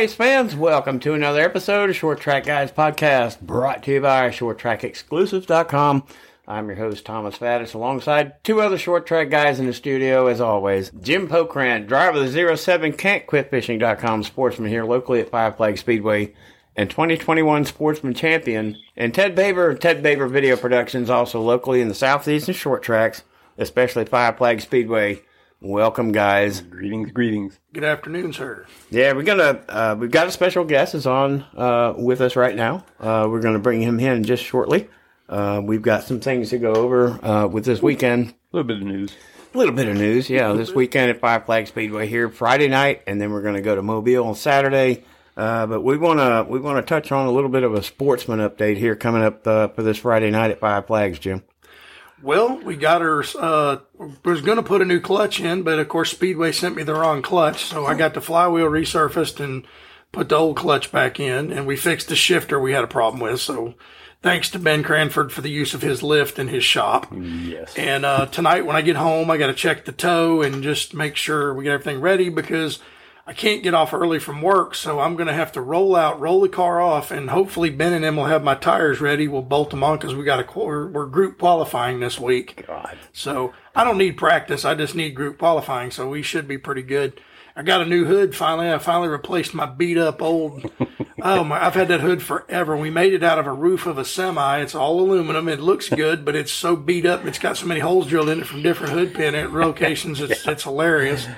Race fans. Welcome to another episode of Short Track Guys Podcast, brought to you by ShortTrackExclusives.com. I'm your host, Thomas Faddis, alongside two other short track guys in the studio, as always. Jim Pokrant, driver of the 07 Can'tQuitFishing.com sportsman here locally at Five Flag Speedway, and 2021 Sportsman Champion, and Ted Baber, Ted Baber Video Productions, also locally in the Southeast and short tracks, especially Five Flag Speedway. Welcome, guys. Greetings, greetings. Good afternoon, sir. Yeah, we're gonna uh, we've got a special guest is on uh, with us right now. Uh, we're gonna bring him in just shortly. Uh, we've got some things to go over uh, with this weekend. A little bit of news. A little bit of news, yeah. This weekend at Five Flag Speedway here Friday night, and then we're gonna go to Mobile on Saturday. Uh, but we wanna we wanna touch on a little bit of a sportsman update here coming up for this Friday night at Five Flags, Jim. Well, we got her. Uh, was going to put a new clutch in, but of course Speedway sent me the wrong clutch, so I got the flywheel resurfaced and put the old clutch back in, and we fixed the shifter we had a problem with. So, thanks to Ben Cranford for the use of his lift in his shop. Yes. And uh, tonight when I get home, I got to check the toe and just make sure we get everything ready because I can't get off early from work, so I'm going to have to roll out, roll the car off, and hopefully Ben and them will have my tires ready. We'll bolt them on because we got a we're, we're group qualifying this week. God. So I don't need practice. I just need group qualifying, so we should be pretty good. I got a new hood finally. I finally replaced my beat up old. oh my! I've had that hood forever. We made it out of a roof of a semi. It's all aluminum. It looks good, but it's so beat up. It's got so many holes drilled in it from different hood pin locations. It's it's hilarious.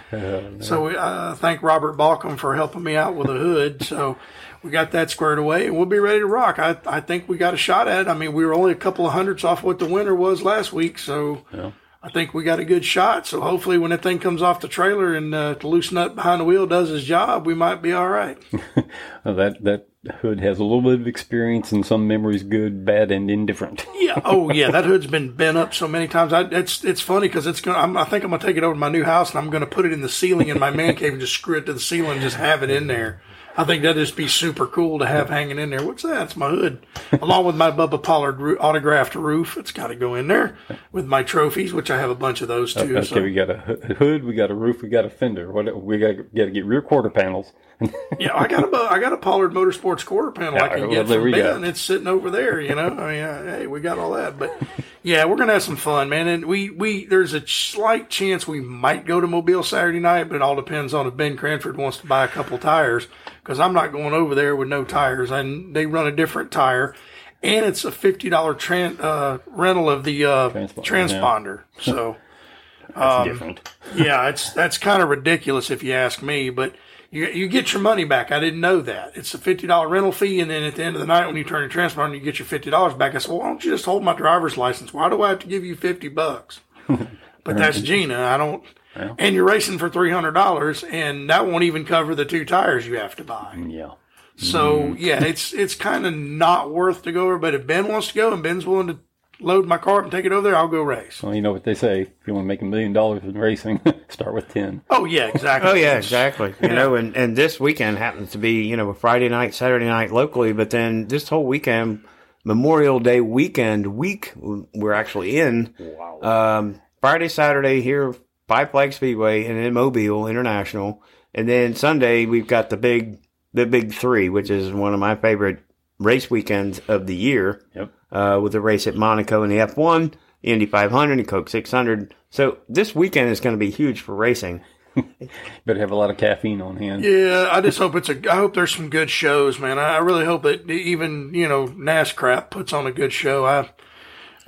So we uh, thank Robert Balcom for helping me out with the hood. So we got that squared away, and we'll be ready to rock. I I think we got a shot at it. I mean, we were only a couple of hundreds off what the winner was last week, so. Yeah. I think we got a good shot. So hopefully, when that thing comes off the trailer and uh, the loose nut behind the wheel does his job, we might be all right. Well, that that hood has a little bit of experience and some memories, good, bad, and indifferent. yeah. Oh, yeah. That hood's been bent up so many times. I, it's it's funny because it's gonna. I'm, I think I'm gonna take it over to my new house and I'm gonna put it in the ceiling in my man cave and just screw it to the ceiling and just have it in there. I think that'd just be super cool to have hanging in there. What's that? It's my hood, along with my Bubba Pollard ro- autographed roof. It's got to go in there with my trophies, which I have a bunch of those too. Okay, so. we got a hood, we got a roof, we got a fender. What we got? Got to get rear quarter panels. Yeah, I got a I got a Pollard Motorsports quarter panel I can well, get from Ben. It's sitting over there. You know, I mean, uh, hey, we got all that, but yeah, we're gonna have some fun, man. And we we there's a slight chance we might go to Mobile Saturday night, but it all depends on if Ben Cranford wants to buy a couple tires because I'm not going over there with no tires, and they run a different tire. And it's a fifty dollar tran- uh, rental of the uh, Transponder, transponder. So That's different. yeah, it's that's kind of ridiculous if you ask me, but you you get your money back. I didn't know that. It's a fifty dollar rental fee, and then at the end of the night, when you turn your transponder, you get your fifty dollars back. I said, well, why don't you just hold my driver's license? Why do I have to give you fifty bucks? But that's Gina. I don't. Well. And you're racing for three hundred dollars, and that won't even cover the two tires you have to buy. Yeah. So yeah, it's it's kind of not worth to go over. But if Ben wants to go and Ben's willing to load my car up and take it over there, I'll go race. Well, you know what they say: if you want to make a million dollars in racing, start with ten. Oh yeah, exactly. Oh yeah, exactly. You know, and, and this weekend happens to be, you know, a Friday night, Saturday night locally, but then this whole weekend, Memorial Day weekend week, we're actually in. Wow. Um, Friday, Saturday here, Five Flag Speedway, and then Mobile International, and then Sunday we've got the big, the big three, which is one of my favorite race weekends of the year. Yep. Uh, with the race at Monaco in the F1, Indy 500, and Coke 600. So this weekend is going to be huge for racing. Better have a lot of caffeine on hand. Yeah, I just hope it's a. I hope there's some good shows, man. I I really hope that even you know NASCAR puts on a good show. I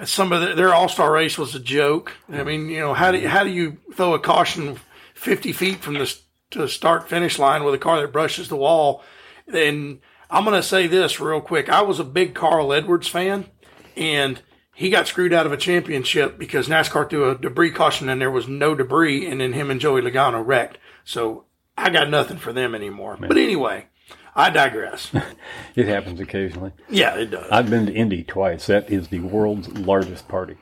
some of the, their All Star race was a joke. I mean, you know, how do you, how do you throw a caution fifty feet from the to the start finish line with a car that brushes the wall? And I'm going to say this real quick. I was a big Carl Edwards fan, and he got screwed out of a championship because NASCAR threw a debris caution and there was no debris, and then him and Joey Logano wrecked. So I got nothing for them anymore. But anyway, I digress. It happens occasionally. yeah, it does. I've been to Indy twice. That is the world's largest party.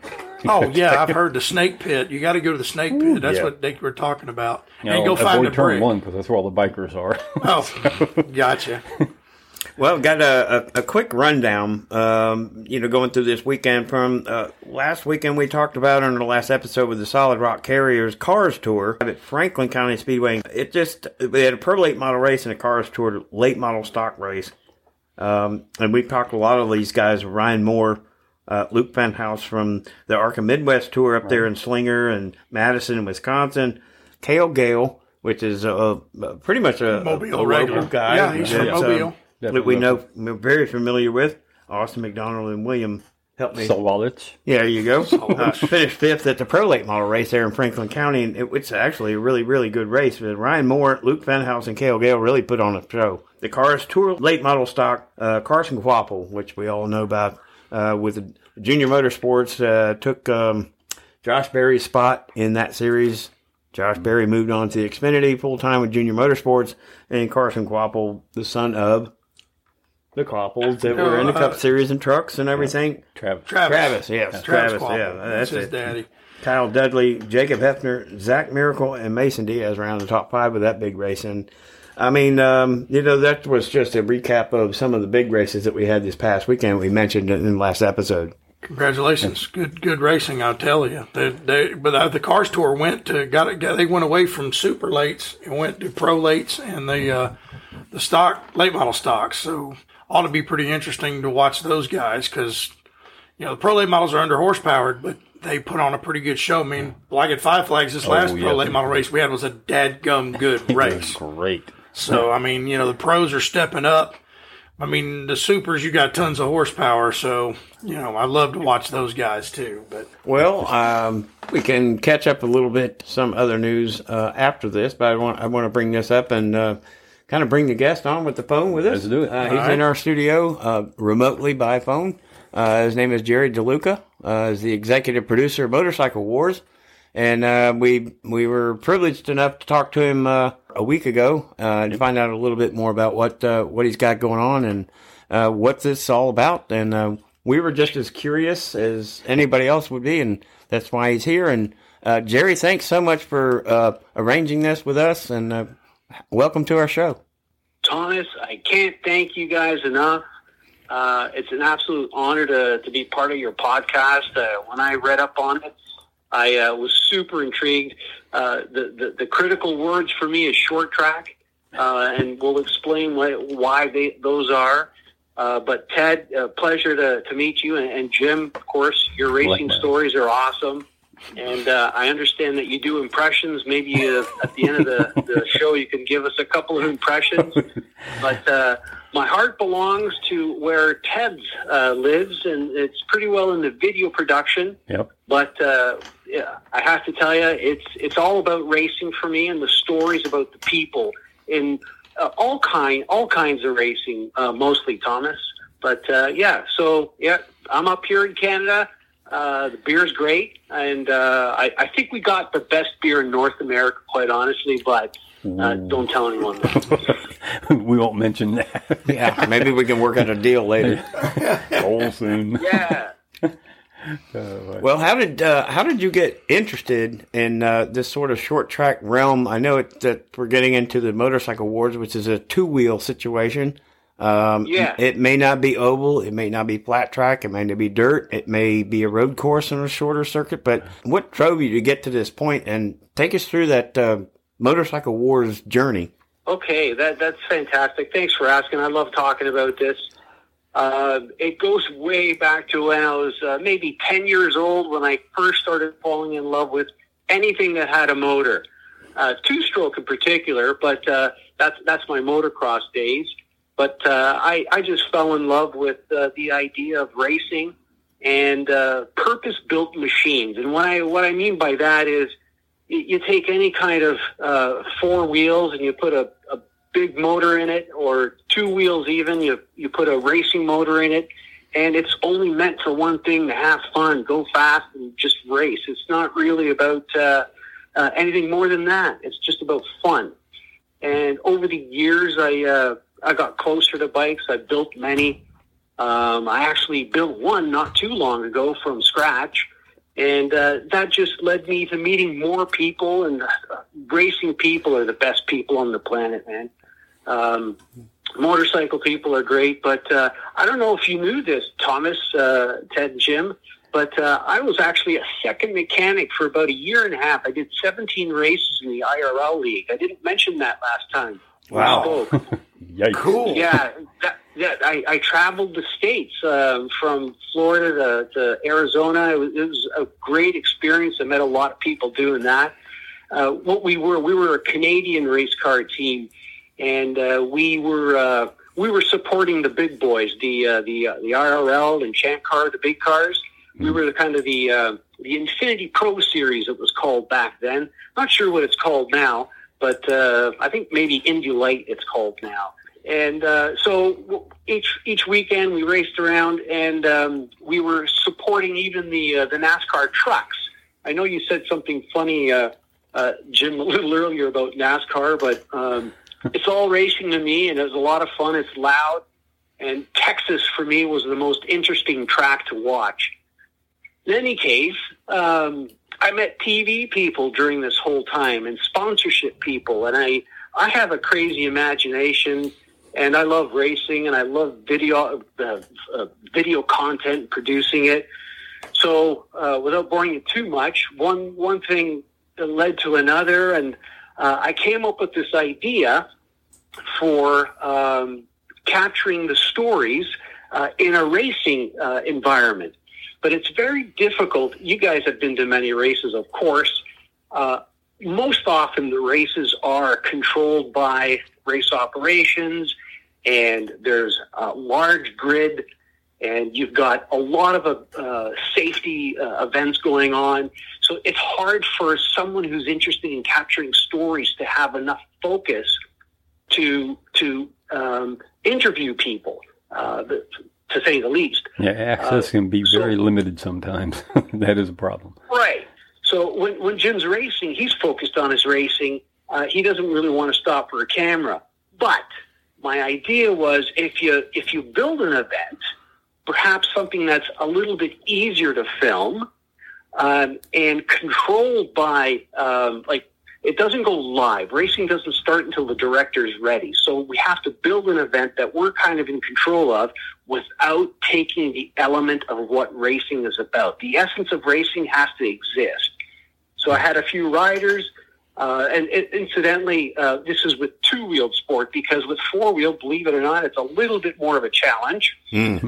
Oh yeah, I've heard the snake pit. You got to go to the snake pit. That's yeah. what they were talking about. You and know, go find a avoid turn brick. one because that's where all the bikers are. Oh, gotcha. Well, got a, a, a quick rundown. Um, you know, going through this weekend from uh, last weekend, we talked about on the last episode with the Solid Rock Carriers Cars Tour at Franklin County Speedway. It just they had a pro late model race and a Cars Tour late model stock race. Um, and we talked a lot of these guys, Ryan Moore, uh, Luke Fenhaus from the ARCA Midwest Tour up there in Slinger and Madison, Wisconsin, Cale Gale, which is a, a pretty much a, Mobile a, a regular. local guy. Yeah, he's from that's, Mobile. That we know we're very familiar with. Austin McDonald and William helped me. Sawalich. Yeah, there you go. Uh, finished fifth at the Pro Late Model race there in Franklin County, and it, it's actually a really, really good race. But Ryan Moore, Luke Fenhaus, and Cale Gale really put on a show. The Cars Tour Late Model Stock, uh, Carson Kvapil, which we all know about, uh, with Junior Motorsports, uh, took um, Josh Berry's spot in that series. Josh Berry moved on to the Xfinity full time with Junior Motorsports, and Carson Kvapil, the son of the Kvapils that were in the Cup Series and trucks and everything. Travis. Travis. Travis, yes, Travis, Kvapil. yeah, that's his it. daddy. Kyle Dudley, Jacob Heafner, Zach Miracle, and Mason Diaz around the top five of that big race. And I mean, um, you know, that was just a recap of some of the big races that we had this past weekend. We mentioned in the last episode. Congratulations, good good racing. I'll tell you. They, they, but uh, the Cars Tour went to got it. Got, they went away from super lates and went to pro lates and the uh, the stock late model stocks. So ought to be pretty interesting to watch those guys because you know the pro late models are under horsepowered, but they put on a pretty good show. I mean, like at Five Flags, this last yeah. pro late model race we had was a dadgum good race. Great. So I mean, you know, the pros are stepping up. I mean, the supers, you got tons of horsepower, so you know, I love to watch those guys too. But Well, um, we can catch up a little bit some other news uh, after this, but I want I want to bring this up and uh, kind of bring the guest on with the phone with us. Let's do it. Uh, he's All right. in our studio uh, remotely by phone. Uh, his name is Jerry DeLuca. Uh, is the executive producer of Motorcycle Wars, and uh, we we were privileged enough to talk to him uh, a week ago uh, to find out a little bit more about what uh, what he's got going on and uh, what this is all about. And uh, we were just as curious as anybody else would be, and that's why he's here. And uh, Jerry, thanks so much for uh, arranging this with us, and uh, welcome to our show. Thomas, I can't thank you guys enough. Uh, it's an absolute honor to, to be part of your podcast. Uh, when I read up on it, I uh, was super intrigued. Uh, the, the, the critical words for me is short track, uh, and we'll explain why, why they, those are. Uh, but Ted, uh, pleasure to, to meet you, and, and Jim, of course, your racing Likewise. stories are awesome. And uh, I understand that you do impressions. Maybe uh, at the end of the, the show, you can give us a couple of impressions. But uh, my heart belongs to where Ted uh, lives, and it's pretty well in the video production. Yep. But uh, yeah, I have to tell you, it's it's all about racing for me, and the stories about the people in uh, all kind all kinds of racing, uh, mostly Thomas. But uh, yeah, so yeah, I'm up here in Canada. Uh, the beer's great, and uh, I, I think we got the best beer in North America, quite honestly. But uh, don't tell anyone. we won't mention that. Yeah, maybe we can work out a deal later. Olson. yeah. Well, how did uh, how did you get interested in uh, this sort of short track realm? I know it, that we're getting into the motorcycle wars, which is a two wheel situation. Um, Yeah. It may not be oval, it may not be flat track, it may not be dirt, it may be a road course on a shorter circuit. But what drove you to get to this? And take us through that uh, motorcycle wars journey. Okay, that that's fantastic. Thanks for asking. I love talking about this. Uh, it goes way back to when I was uh, maybe ten years old when I first started falling in love with anything that had a motor, uh, two stroke in particular. But uh, that's that's my motocross days. But uh, I I just fell in love with uh, the idea of racing and uh, purpose built machines. And what I what I mean by that is you, you take any kind of uh, four wheels and you put a, a big motor in it, or two wheels even. You you put a racing motor in it, and it's only meant for one thing: to have fun, go fast, and just race. It's not really about uh, uh, anything more than that. It's just about fun. And over the years, I uh, I got closer to bikes. I built many. Um, I actually built one not too long ago from scratch. And uh, that just led me to meeting more people, and uh, racing people are the best people on the planet, man. Um, motorcycle people are great, but uh, I don't know if you knew this, Thomas, uh, Ted, and Jim. But uh, I was actually a second mechanic for about a year and a half. I did 17 races in the IRL league. I didn't mention that last time. Wow. Yikes. Cool. yeah, that, that, I, I traveled the states uh, from Florida to, to Arizona. It was, it was a great experience. I met a lot of people doing that. Uh, what we were, we were a Canadian race car team, and uh, we were uh, we were supporting the big boys, the uh, the uh, the RRL and Champ Car, the big cars. We were the kind of the uh, the Infiniti Pro Series, it was called back then. Not sure what it's called now, but uh, I think maybe Indy Light it's called now. And uh, so each each weekend we raced around, and um, we were supporting even the uh, the NASCAR trucks. I know you said something funny, uh, uh, Jim, a little earlier about NASCAR, but um, it's all racing to me, and it was a lot of fun. It's loud, and Texas for me was the most interesting track to watch. In any case, um, I met TV people during this whole time and sponsorship people, and I I have a crazy imagination, and I love racing, and I love video uh, uh, video content, producing it. So, uh, without boring you too much, one one thing led to another, and uh, I came up with this idea for um, capturing the stories uh, in a racing uh, environment. But it's very difficult. You guys have been to many races, of course. Uh, most often, the races are controlled by race operations, and there's a large grid, and you've got a lot of uh, safety uh, events going on. So it's hard for someone who's interested in capturing stories to have enough focus to to um, interview people. Uh, to say the least. Yeah, access Uh, can be so- very limited sometimes. that is a problem. Right. So when, when Jim's racing, he's focused on his racing. Uh, he doesn't really want to stop for a camera. But my idea was if you if you build an event, perhaps something that's a little bit easier to film um, and controlled by um, like it doesn't go live. Racing doesn't start until the director is ready. So we have to build an event that we're kind of in control of without taking the element of what racing is about. The essence of racing has to exist. So I had a few riders, uh, and and incidentally, uh, this is with two-wheeled sport because with four-wheel, believe it or not, it's a little bit more of a challenge.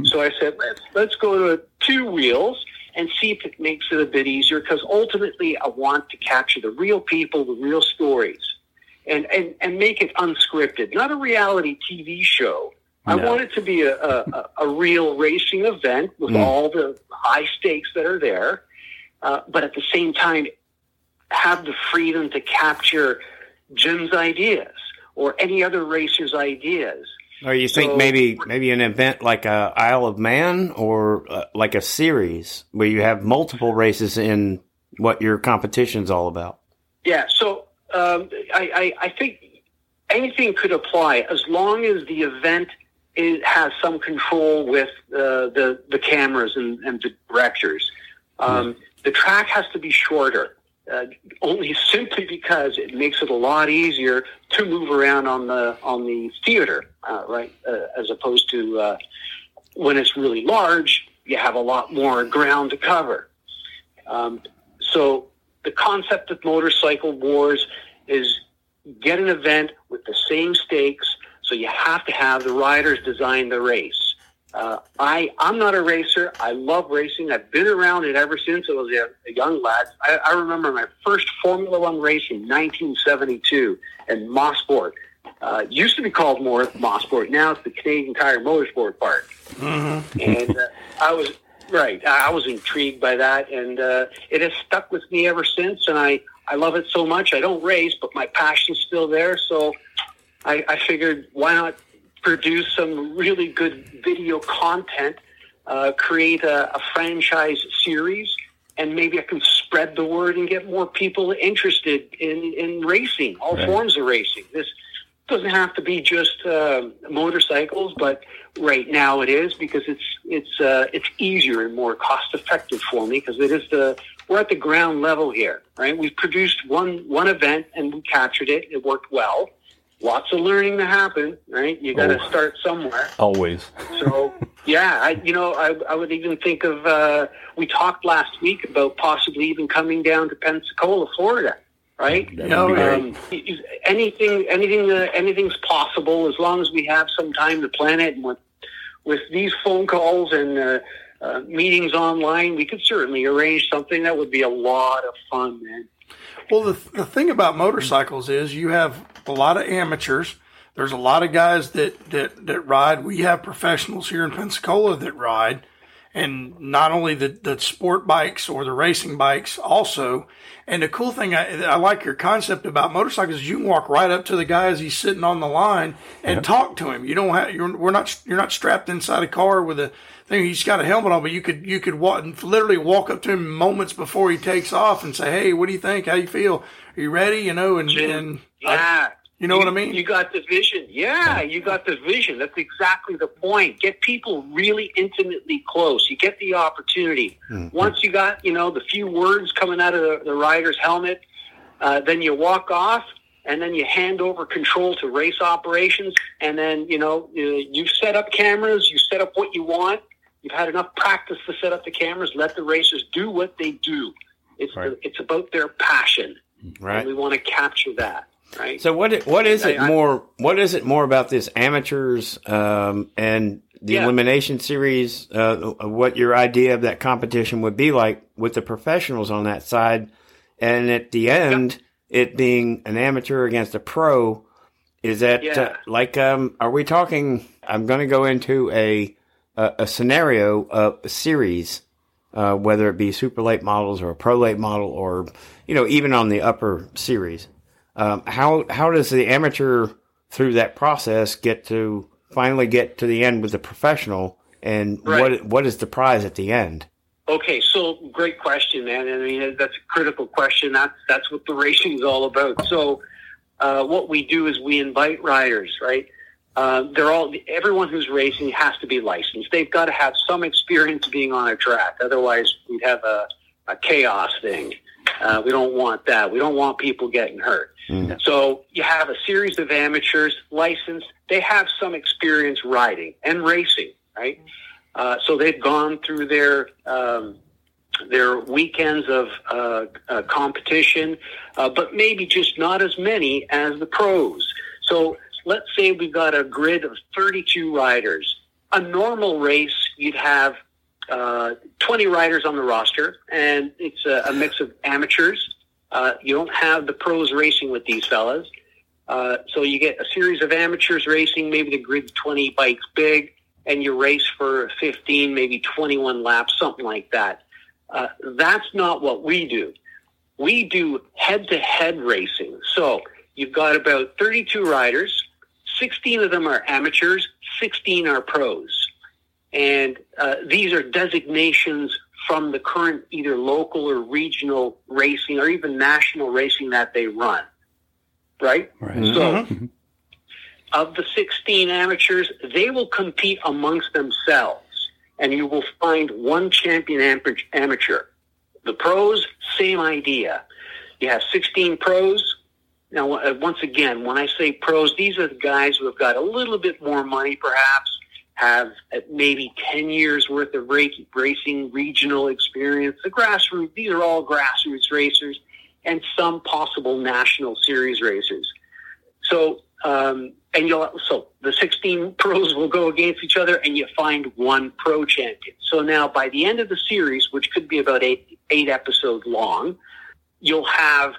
So I said, let's let's go to two wheels and see if it makes it a bit easier because ultimately I want to capture the real people, the real stories, and and and make it unscripted, not a reality TV show. I want it to be a, a, a- real racing event with all the high stakes that are there, uh, but at the same time have the freedom to capture Jim's ideas or any other racer's ideas. Or you think So- maybe maybe an event like a Isle of Man or uh, like a series where you have multiple races in what your competition's all about? Yeah, so um, I, I, I think anything could apply as long as the event is, has some control with uh, the the cameras and, and the directors. Um, The track has to be shorter, uh, only simply because it makes it a lot easier to move around on the on the theater, uh, right? Uh, as opposed to uh, when it's really large, you have a lot more ground to cover. Um, so the concept of motorcycle wars is get an event with the same stakes. So you have to have the riders design the race. Uh, I I'm not a racer. I love racing. I've been around it ever since I was a, a young lad. I, I remember my first Formula One race in 1972 in Mosport. Uh, used to be called more Mosport. Now it's the Canadian Tire Motorsport Park. and uh, I was right. I I was intrigued by that, and uh, it has stuck with me ever since. And I I love it so much. I don't race, but my passion's still there. So I, I figured why not produce some really good video content, uh, create a, a franchise series, and maybe I can spread the word and get more people interested in, in racing, all Right. forms of racing. This doesn't have to be just uh, motorcycles, but right now it is because it's it's uh, it's easier and more cost effective for me because it is the we're at the ground level here, right? We've produced one one event and we captured it. It worked well lots of learning to happen, right? You got to Oh. start somewhere. Always. So yeah, I, you know, I, I would even think of. Uh, we talked last week about possibly even coming down to Pensacola, Florida, right? That would be yeah. great. Um, anything, anything, uh, anything's possible as long as we have some time to plan it. And with with these phone calls and uh, uh, meetings online, we could certainly arrange something that would be a lot of fun, man. Well, the, the thing about motorcycles is you have a lot of amateurs. There's a lot of guys that, that, that ride. We have professionals here in Pensacola that ride. And not only the, the sport bikes or the racing bikes also. And the cool thing, I, I like your concept about motorcycles. is You can walk right up to the guy as he's sitting on the line and talk to him. You don't have, you're, we're not, you're not strapped inside a car with a thing. He's got a helmet on, but you could, you could walk, literally walk up to him moments before he takes off and say, Hey, what do you think? How you feel? Are you ready? You know, and, and Yeah. you know what I mean? You got the vision. Yeah, you got the vision. That's exactly the point. Get people really intimately close. You get the opportunity. Once you got, you know, the few words coming out of the, the rider's helmet, uh, then you walk off and then you hand over control to race operations. And then, you know, you, you set up cameras, you set up what you want. You've had enough practice to set up the cameras. Let the racers do what they do. It's, Right. the, it's about their passion. Right. And we want to capture that. Right. So what what is it I- I- more? What is it more about this amateurs um, and the Yeah. elimination series? Uh, what your idea of that competition would be like with the professionals on that side, and at the end, it being an amateur against a pro. Is that uh, like? Um, are we talking? I'm going to go into a a, a scenario of a series, uh, whether it be super late models or a pro late model, or you know even on the upper series. Um, how how does the amateur through that process get to finally get to the end with the professional, and Right. what what is the prize at the end? Okay, so great question, man. I mean, that's a critical question. That's that's what the racing is all about. So, uh, what we do is we invite riders, right? Uh, they're all everyone who's racing has to be licensed. They've got to have some experience being on a track. Otherwise, we'd have a, a chaos thing. Uh, we don't want that. We don't want people getting hurt. So you have a series of amateurs licensed. They have some experience riding and racing, right? Uh, so they've gone through their um, their weekends of uh, uh, competition, uh, but maybe just not as many as the pros. So let's say we've got a grid of 32 riders. A normal race, you'd have uh, 20 riders on the roster, and it's a, a mix of amateurs. Uh, you don't have the pros racing with these fellas. Uh, so you get a series of amateurs racing, maybe the grid's 20 bikes big, and you race for 15, maybe 21 laps, something like that. Uh, that's not what we do. We do head to head racing. So you've got about 32 riders, 16 of them are amateurs, 16 are pros. And uh, these are designations from the current either local or regional racing or even national racing that they run. Right? Right. So, of the 16 amateurs, they will compete amongst themselves, and you will find one champion am- amateur. The pros, same idea. You have 16 pros. Now, uh, once again, when I say pros, these are the guys who have got a little bit more money, perhaps, have uh, maybe 10 years worth of racing regional experience. The grassroots, these are all grassroots racers, and some possible national series racers. So, um, and you'll so the 16 pros will go against each other, and you find one pro champion. So now, by the end of the series, which could be about eight eight episodes long, you'll have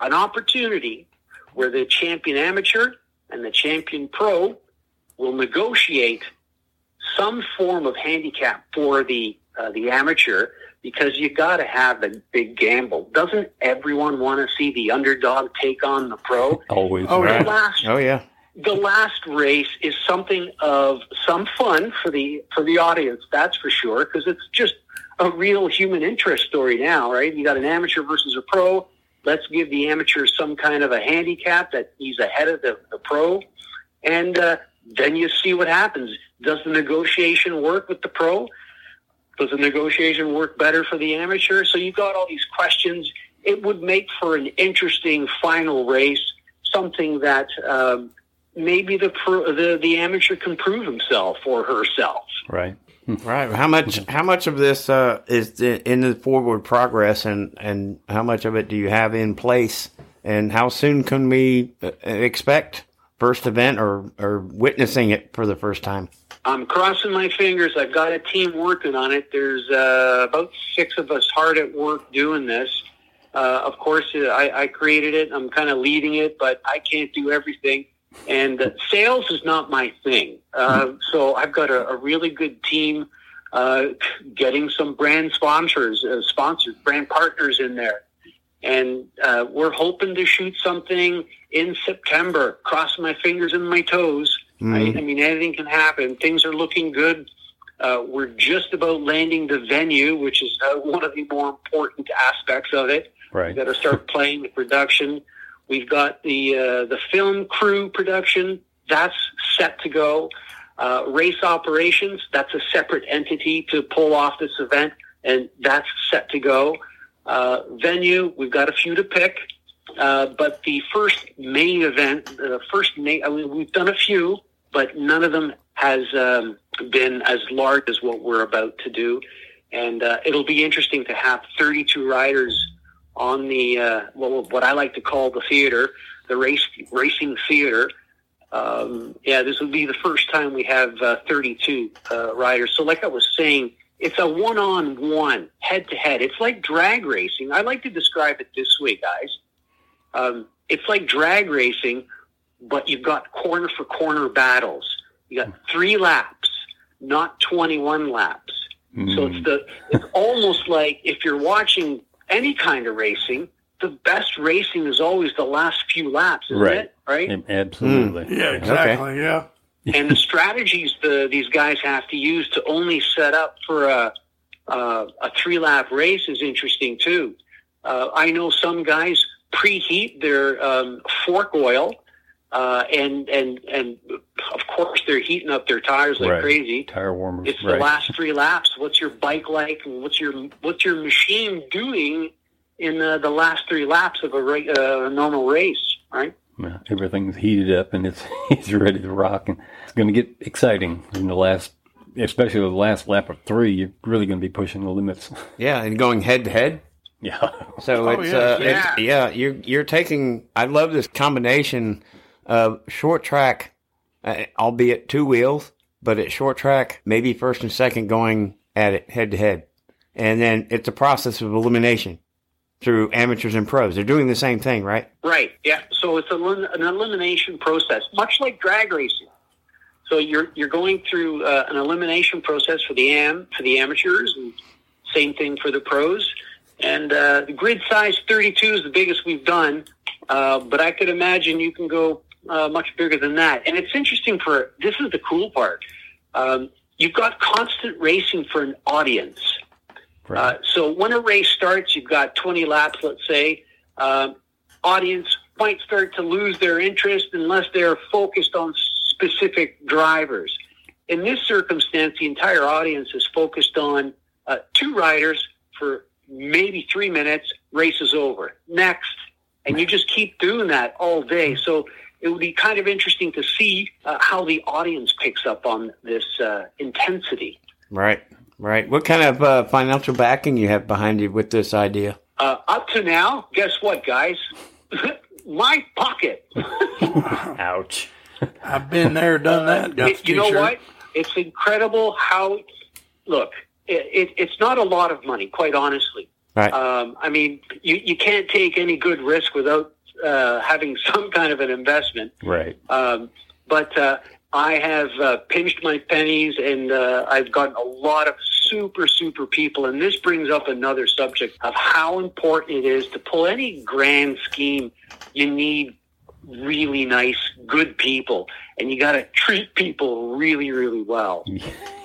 an opportunity where the champion amateur and the champion pro will negotiate some form of handicap for the uh, the amateur because you got to have the big gamble. Doesn't everyone want to see the underdog take on the pro? Always. Oh, right. The last Oh yeah, the last race is something of some fun for the for the audience. That's for sure because it's just a real human interest story now, right? You got an amateur versus a pro. Let's give the amateur some kind of a handicap that he's ahead of the, the pro, and uh, then you see what happens. Does the negotiation work with the pro? Does the negotiation work better for the amateur? So you've got all these questions. It would make for an interesting final race. something that um, maybe the, pro, the the amateur can prove himself or herself. Right. Right. How much? How much of this uh, is in the forward progress, and and how much of it do you have in place? And how soon can we uh, expect first event or or witnessing it for the first time? I'm crossing my fingers. I've got a team working on it. There's uh, about six of us hard at work doing this. Uh, of course, I, I created it. I'm kind of leading it, but I can't do everything. And sales is not my thing. Uh, so I've got a, a really good team uh, getting some brand sponsors, uh, sponsors, brand partners in there. And uh, we're hoping to shoot something in September. Cross my fingers and my toes. Right? I mean, anything can happen. Things are looking good. Uh, we're just about landing the venue, which is uh, one of the more important aspects of it. Right. We've got to start playing the production. We've got the uh, the film crew production that's set to go. Uh, race operations that's a separate entity to pull off this event, and that's set to go. Uh, venue we've got a few to pick, uh, but the first main event, the first main, I mean, we've done a few, but none of them has um, been as large as what we're about to do, and uh, it'll be interesting to have 32 riders on the uh, what, what I like to call the theater, the race racing theater. Um, yeah, this will be the first time we have uh, 32 uh, riders. So, like I was saying, it's a one-on-one, head-to-head. It's like drag racing. I like to describe it this way, guys. Um, it's like drag racing, but you've got corner for corner battles. You got three laps, not 21 laps. So it's the it's almost like if you're watching any kind of racing, the best racing is always the last few laps, isn't Right. it? Right. Ab- Absolutely. Yeah, exactly. Yeah. and the strategies the, these guys have to use to only set up for a a, a three lap race is interesting too. Uh, I know some guys preheat their um, fork oil, uh, and and and of course they're heating up their tires like Right. crazy. Tire warmers. It's the right. last three laps. What's your bike like? What's your what's your machine doing in uh, the last three laps of a, ra- uh, normal race? Right. Yeah, everything's heated up and it's it's ready to rock, and it's going to get exciting in the last, especially the last lap of three. You're really going to be pushing the limits. Yeah, and going head to head. yeah, So Oh, it's yeah, uh, yeah. It's, yeah, you're you're taking. I love this combination of short track, albeit two wheels, but at short track, maybe first and second going at it head to head, and then it's a process of elimination through amateurs and pros. They're doing the same thing, right? Right. Yeah. So it's an elimination process, much like drag racing. So you're you're going through uh, an elimination process for the am for the amateurs, and same thing for the pros. And uh, the grid size 32 is the biggest we've done, uh, but I could imagine you can go uh, much bigger than that. And it's interesting for this is the cool part. Um, you've got constant racing for an audience. right. Uh, so when a race starts, you've got 20 laps, let's say. Um, audience might start to lose their interest unless they're focused on specific drivers. In this circumstance, the entire audience is focused on uh, two riders for maybe three minutes. Race is over. Next, and you just keep doing that all day. So it would be kind of interesting to see uh, how the audience picks up on this uh, intensity. Right, right. What kind of uh, financial backing you have behind you with this idea? Uh, up to now, guess what, guys? My pocket. Ouch. I've been there, done that. Got the you know what? It's incredible how. Look, it, it, it's not a lot of money, quite honestly. Right. Um, I mean, you, you can't take any good risk without uh, having some kind of an investment. Right. Um, but uh, I have uh, pinched my pennies, and uh, I've gotten a lot of super, super people. And this brings up another subject of how important it is to pull any grand scheme. You need really nice, good people, and you got to treat people really, really well.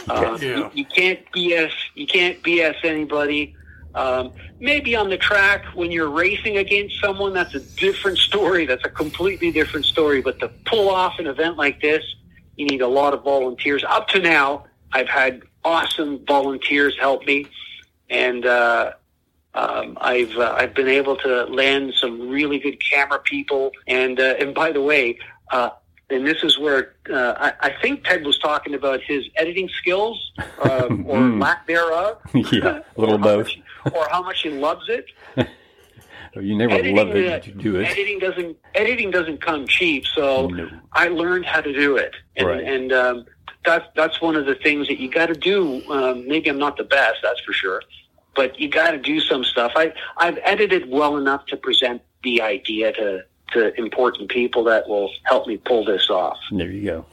Uh, Yeah. you, you can't BS. You can't BS anybody. Um, maybe on the track when you're racing against someone, that's a different story. That's a completely different story. But to pull off an event like this, you need a lot of volunteers. Up to now, I've had awesome volunteers help me, and uh, Um, I've uh, I've been able to land some really good camera people, and uh, and by the way, uh, and this is where uh, I, I think Ted was talking about his editing skills um, or lack thereof. yeah, a little both. much- or how much he loves it. You never editing, love it, uh, do it. editing doesn't editing doesn't come cheap. So No. I learned how to do it, and, Right. and um, that's that's one of the things that you got to do. Um, maybe I'm not the best, that's for sure, but you got to do some stuff. I I've edited well enough to present the idea to to important people that will help me pull this off. There you go.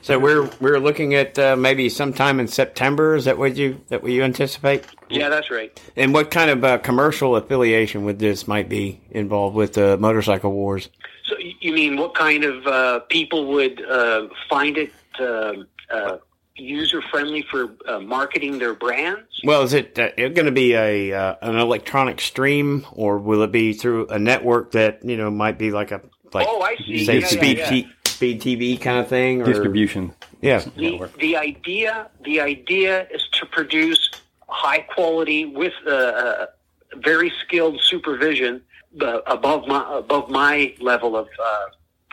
So we're we're looking at uh, maybe sometime in September. Is that what you that what you anticipate? Yeah, that's right. And what kind of uh, commercial affiliation with this might be involved with the motorcycle wars? So you mean what kind of uh, people would uh, find it um uh, user friendly for uh, marketing their brands? Well, is it uh, going to be a uh, an electronic stream, or will it be through a network that you know might be like a like Oh, I see. say Yeah, yeah, speed yeah. T- speed TV kind of thing? Or, Distribution. Yeah. the, the idea the idea is to produce high quality with uh, uh, very skilled supervision uh, above my above my level of uh,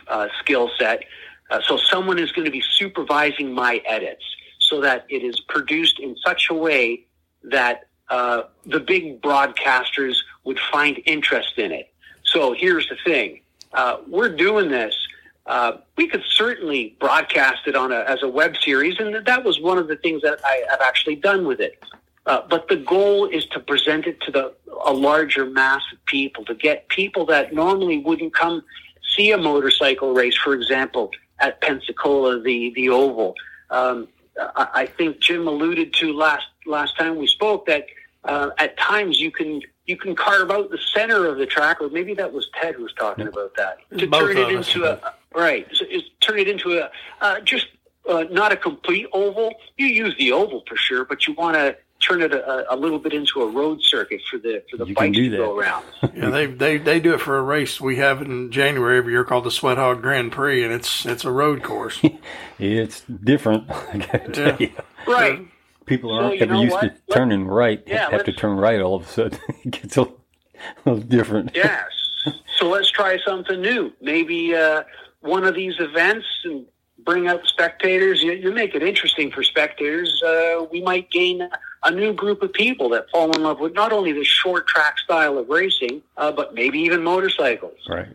uh, skill set. Uh, so someone is going to be supervising my edits so that it is produced in such a way that uh, the big broadcasters would find interest in it. So here's the thing: uh, we're doing this. Uh, we could certainly broadcast it on a, as a web series, and that was one of the things that I have actually done with it. Uh, but the goal is to present it to the a larger mass of people, to get people that normally wouldn't come see a motorcycle race, for example, at Pensacola, the the oval. Um, I, I think Jim alluded to last last time we spoke that uh, at times you can you can carve out the center of the track, or maybe that was Ted who was talking about that, to Both turn it us. into a right, so turn it into a uh, just uh, not a complete oval. You use the oval for sure, but you want to turn it a, a little bit into a road circuit for the for the You bikes to that. go around. Yeah, they, they they do it for a race we have in January every year called the Sweat Hog Grand Prix, and it's it's a road course. It's different. I gotta tell Yeah. you. right. People aren't you ever used what? to Let- turning right. Yeah, have to turn right all of a sudden. it gets a little different. Yes. So let's try something new. Maybe uh, one of these events and bring out spectators. You, you make it interesting for spectators. Uh, we might gain a new group of people that fall in love with not only the short track style of racing, uh, but maybe even motorcycles. Right.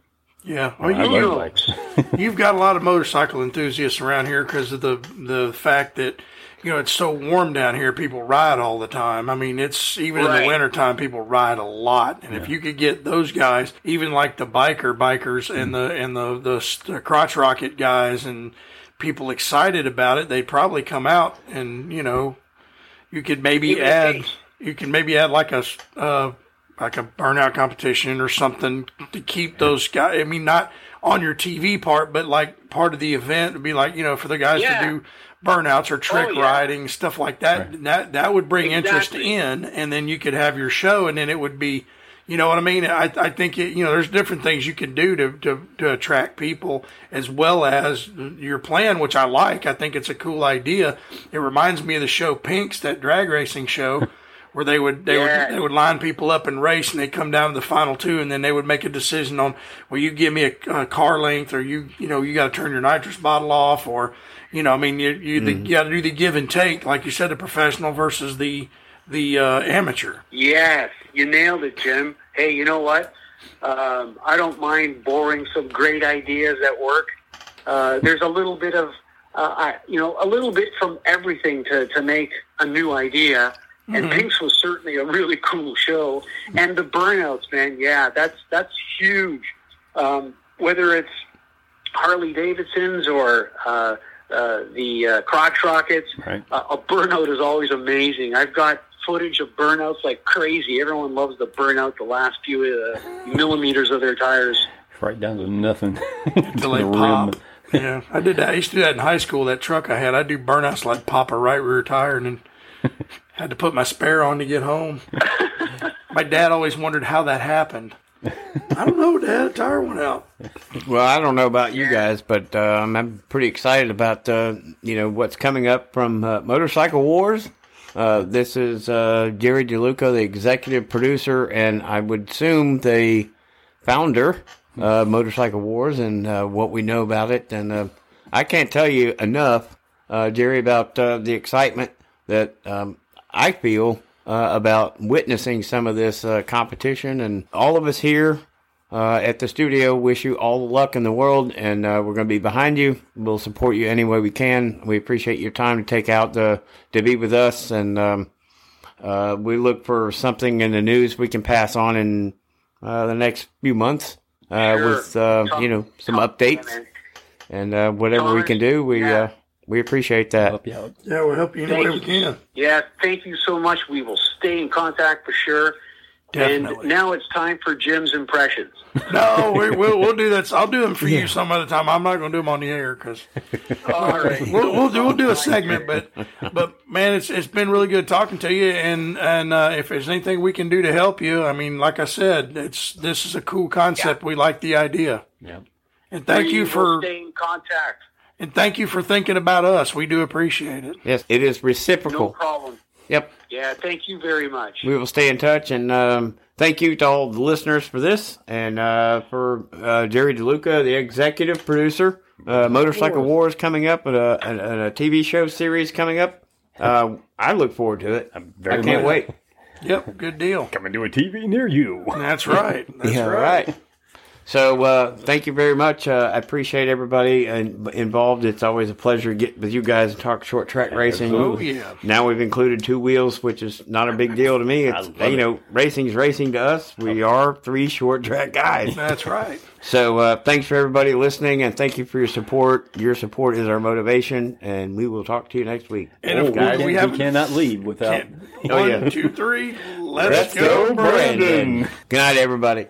Yeah, well, I you, you love know. bikes. you've got a lot of motorcycle enthusiasts around here because of the the fact that you know it's so warm down here. People ride all the time. I mean, it's even in Right. the wintertime, people ride a lot. And if you could get those guys, even like the biker bikers and the and the the, the crotch rocket guys and people excited about it, they'd probably come out and you know you could maybe add they- you can maybe add like a s- uh, like a burnout competition or something to keep those guys. I mean, not on your TV part, but like part of the event would be like you know for the guys Yeah. to do burnouts or trick Oh, yeah. riding stuff like that. That that would bring interest in, and then you could have your show, and then it would be. You know what I mean? I, I think it, you know there's different things you can do to, to, to attract people as well as your plan, which I like. I think it's a cool idea. It reminds me of the show Pinks, that drag racing show, where they would they Yeah. would they would line people up and race, and they come down to the final two, and then they would make a decision on, well, you give me a, a car length, or you you know you got to turn your nitrous bottle off, or you know I mean you you, the, you got to do the give and take, like you said, the professional versus the the uh, amateur. Yes, you nailed it, Jim. Hey, you know what? Um, I don't mind borrowing some great ideas at work. Uh, there's a little bit of, uh, I, you know, a little bit from everything to, to make a new idea. And Pinks was certainly a really cool show. And the burnouts, man, yeah, that's that's huge. Um, whether it's Harley Davidsons or uh, the uh, crotch rockets, Right. uh, a burnout is always amazing. I've got footage of burnouts like crazy. Everyone loves to burn out the last few uh, millimeters of their tires. right down to nothing. Until they The rim. pop. Yeah, I did that. I used to do that in high school. That truck I had, I'd do burnouts like pop a right rear tire, and then had to put my spare on to get home. my dad always wondered how that happened. I don't know, Dad. A tire went out. Well, I don't know about you guys, but um, I'm pretty excited about uh, you know what's coming up from uh, Motorcycle Wars. Uh, this is uh, Jerry DeLuca, the executive producer, and I would assume the founder of Motorcycle Wars and uh, what we know about it. And uh, I can't tell you enough, uh, Jerry, about uh, the excitement that um, I feel uh, about witnessing some of this uh, competition. And all of us here uh, at the studio wish you all the luck in the world, and uh, we're going to be behind you. We'll support you any way we can. We appreciate your time to take out the to be with us, and um, uh, we look for something in the news we can pass on in uh, the next few months uh, Sure. with uh, you know some updates and uh, whatever we can do. We uh, we appreciate that. Help you out. Yeah, we'll help you any way we can. Yeah, thank you so much. We will stay in contact for sure. Definitely. And now it's time for Jim's impressions. No, we, we'll we'll do that. I'll do them for you some other time. I'm not going to do them on the air because All right. we'll, we'll do we'll do a segment. But but man, it's it's been really good talking to you. And and uh, if there's anything we can do to help you, I mean, like I said, it's this is a cool concept. We like the idea. Yeah. And thank you for stay in contact. And thank you for thinking about us. We do appreciate it. Yes, it is reciprocal. No problem. Yep. Yeah, thank you very much. We will stay in touch, and um, thank you to all the listeners for this, and uh, for uh, Jerry DeLuca, the executive producer. Uh, Motorcycle Wars coming up, and a, and a TV show series coming up. Uh, I look forward to it. very I can't much. wait. Yep, good deal. Coming to a TV near you. That's right. That's yeah, right. right. So uh, thank you very much. Uh, I appreciate everybody in, involved. It's always a pleasure to get with you guys and talk short track racing. Oh yeah. Now we've included two wheels, which is not a big deal to me. It's, love you it. know, racing's racing to us. We are three short track guys. That's right. So uh, thanks for everybody listening, and thank you for your support. Your support is our motivation, and we will talk to you next week. And Oh, guys, we we, have- cannot leave without. One, Oh, yeah. two, three. Let's, go, Brandon. Good night, everybody.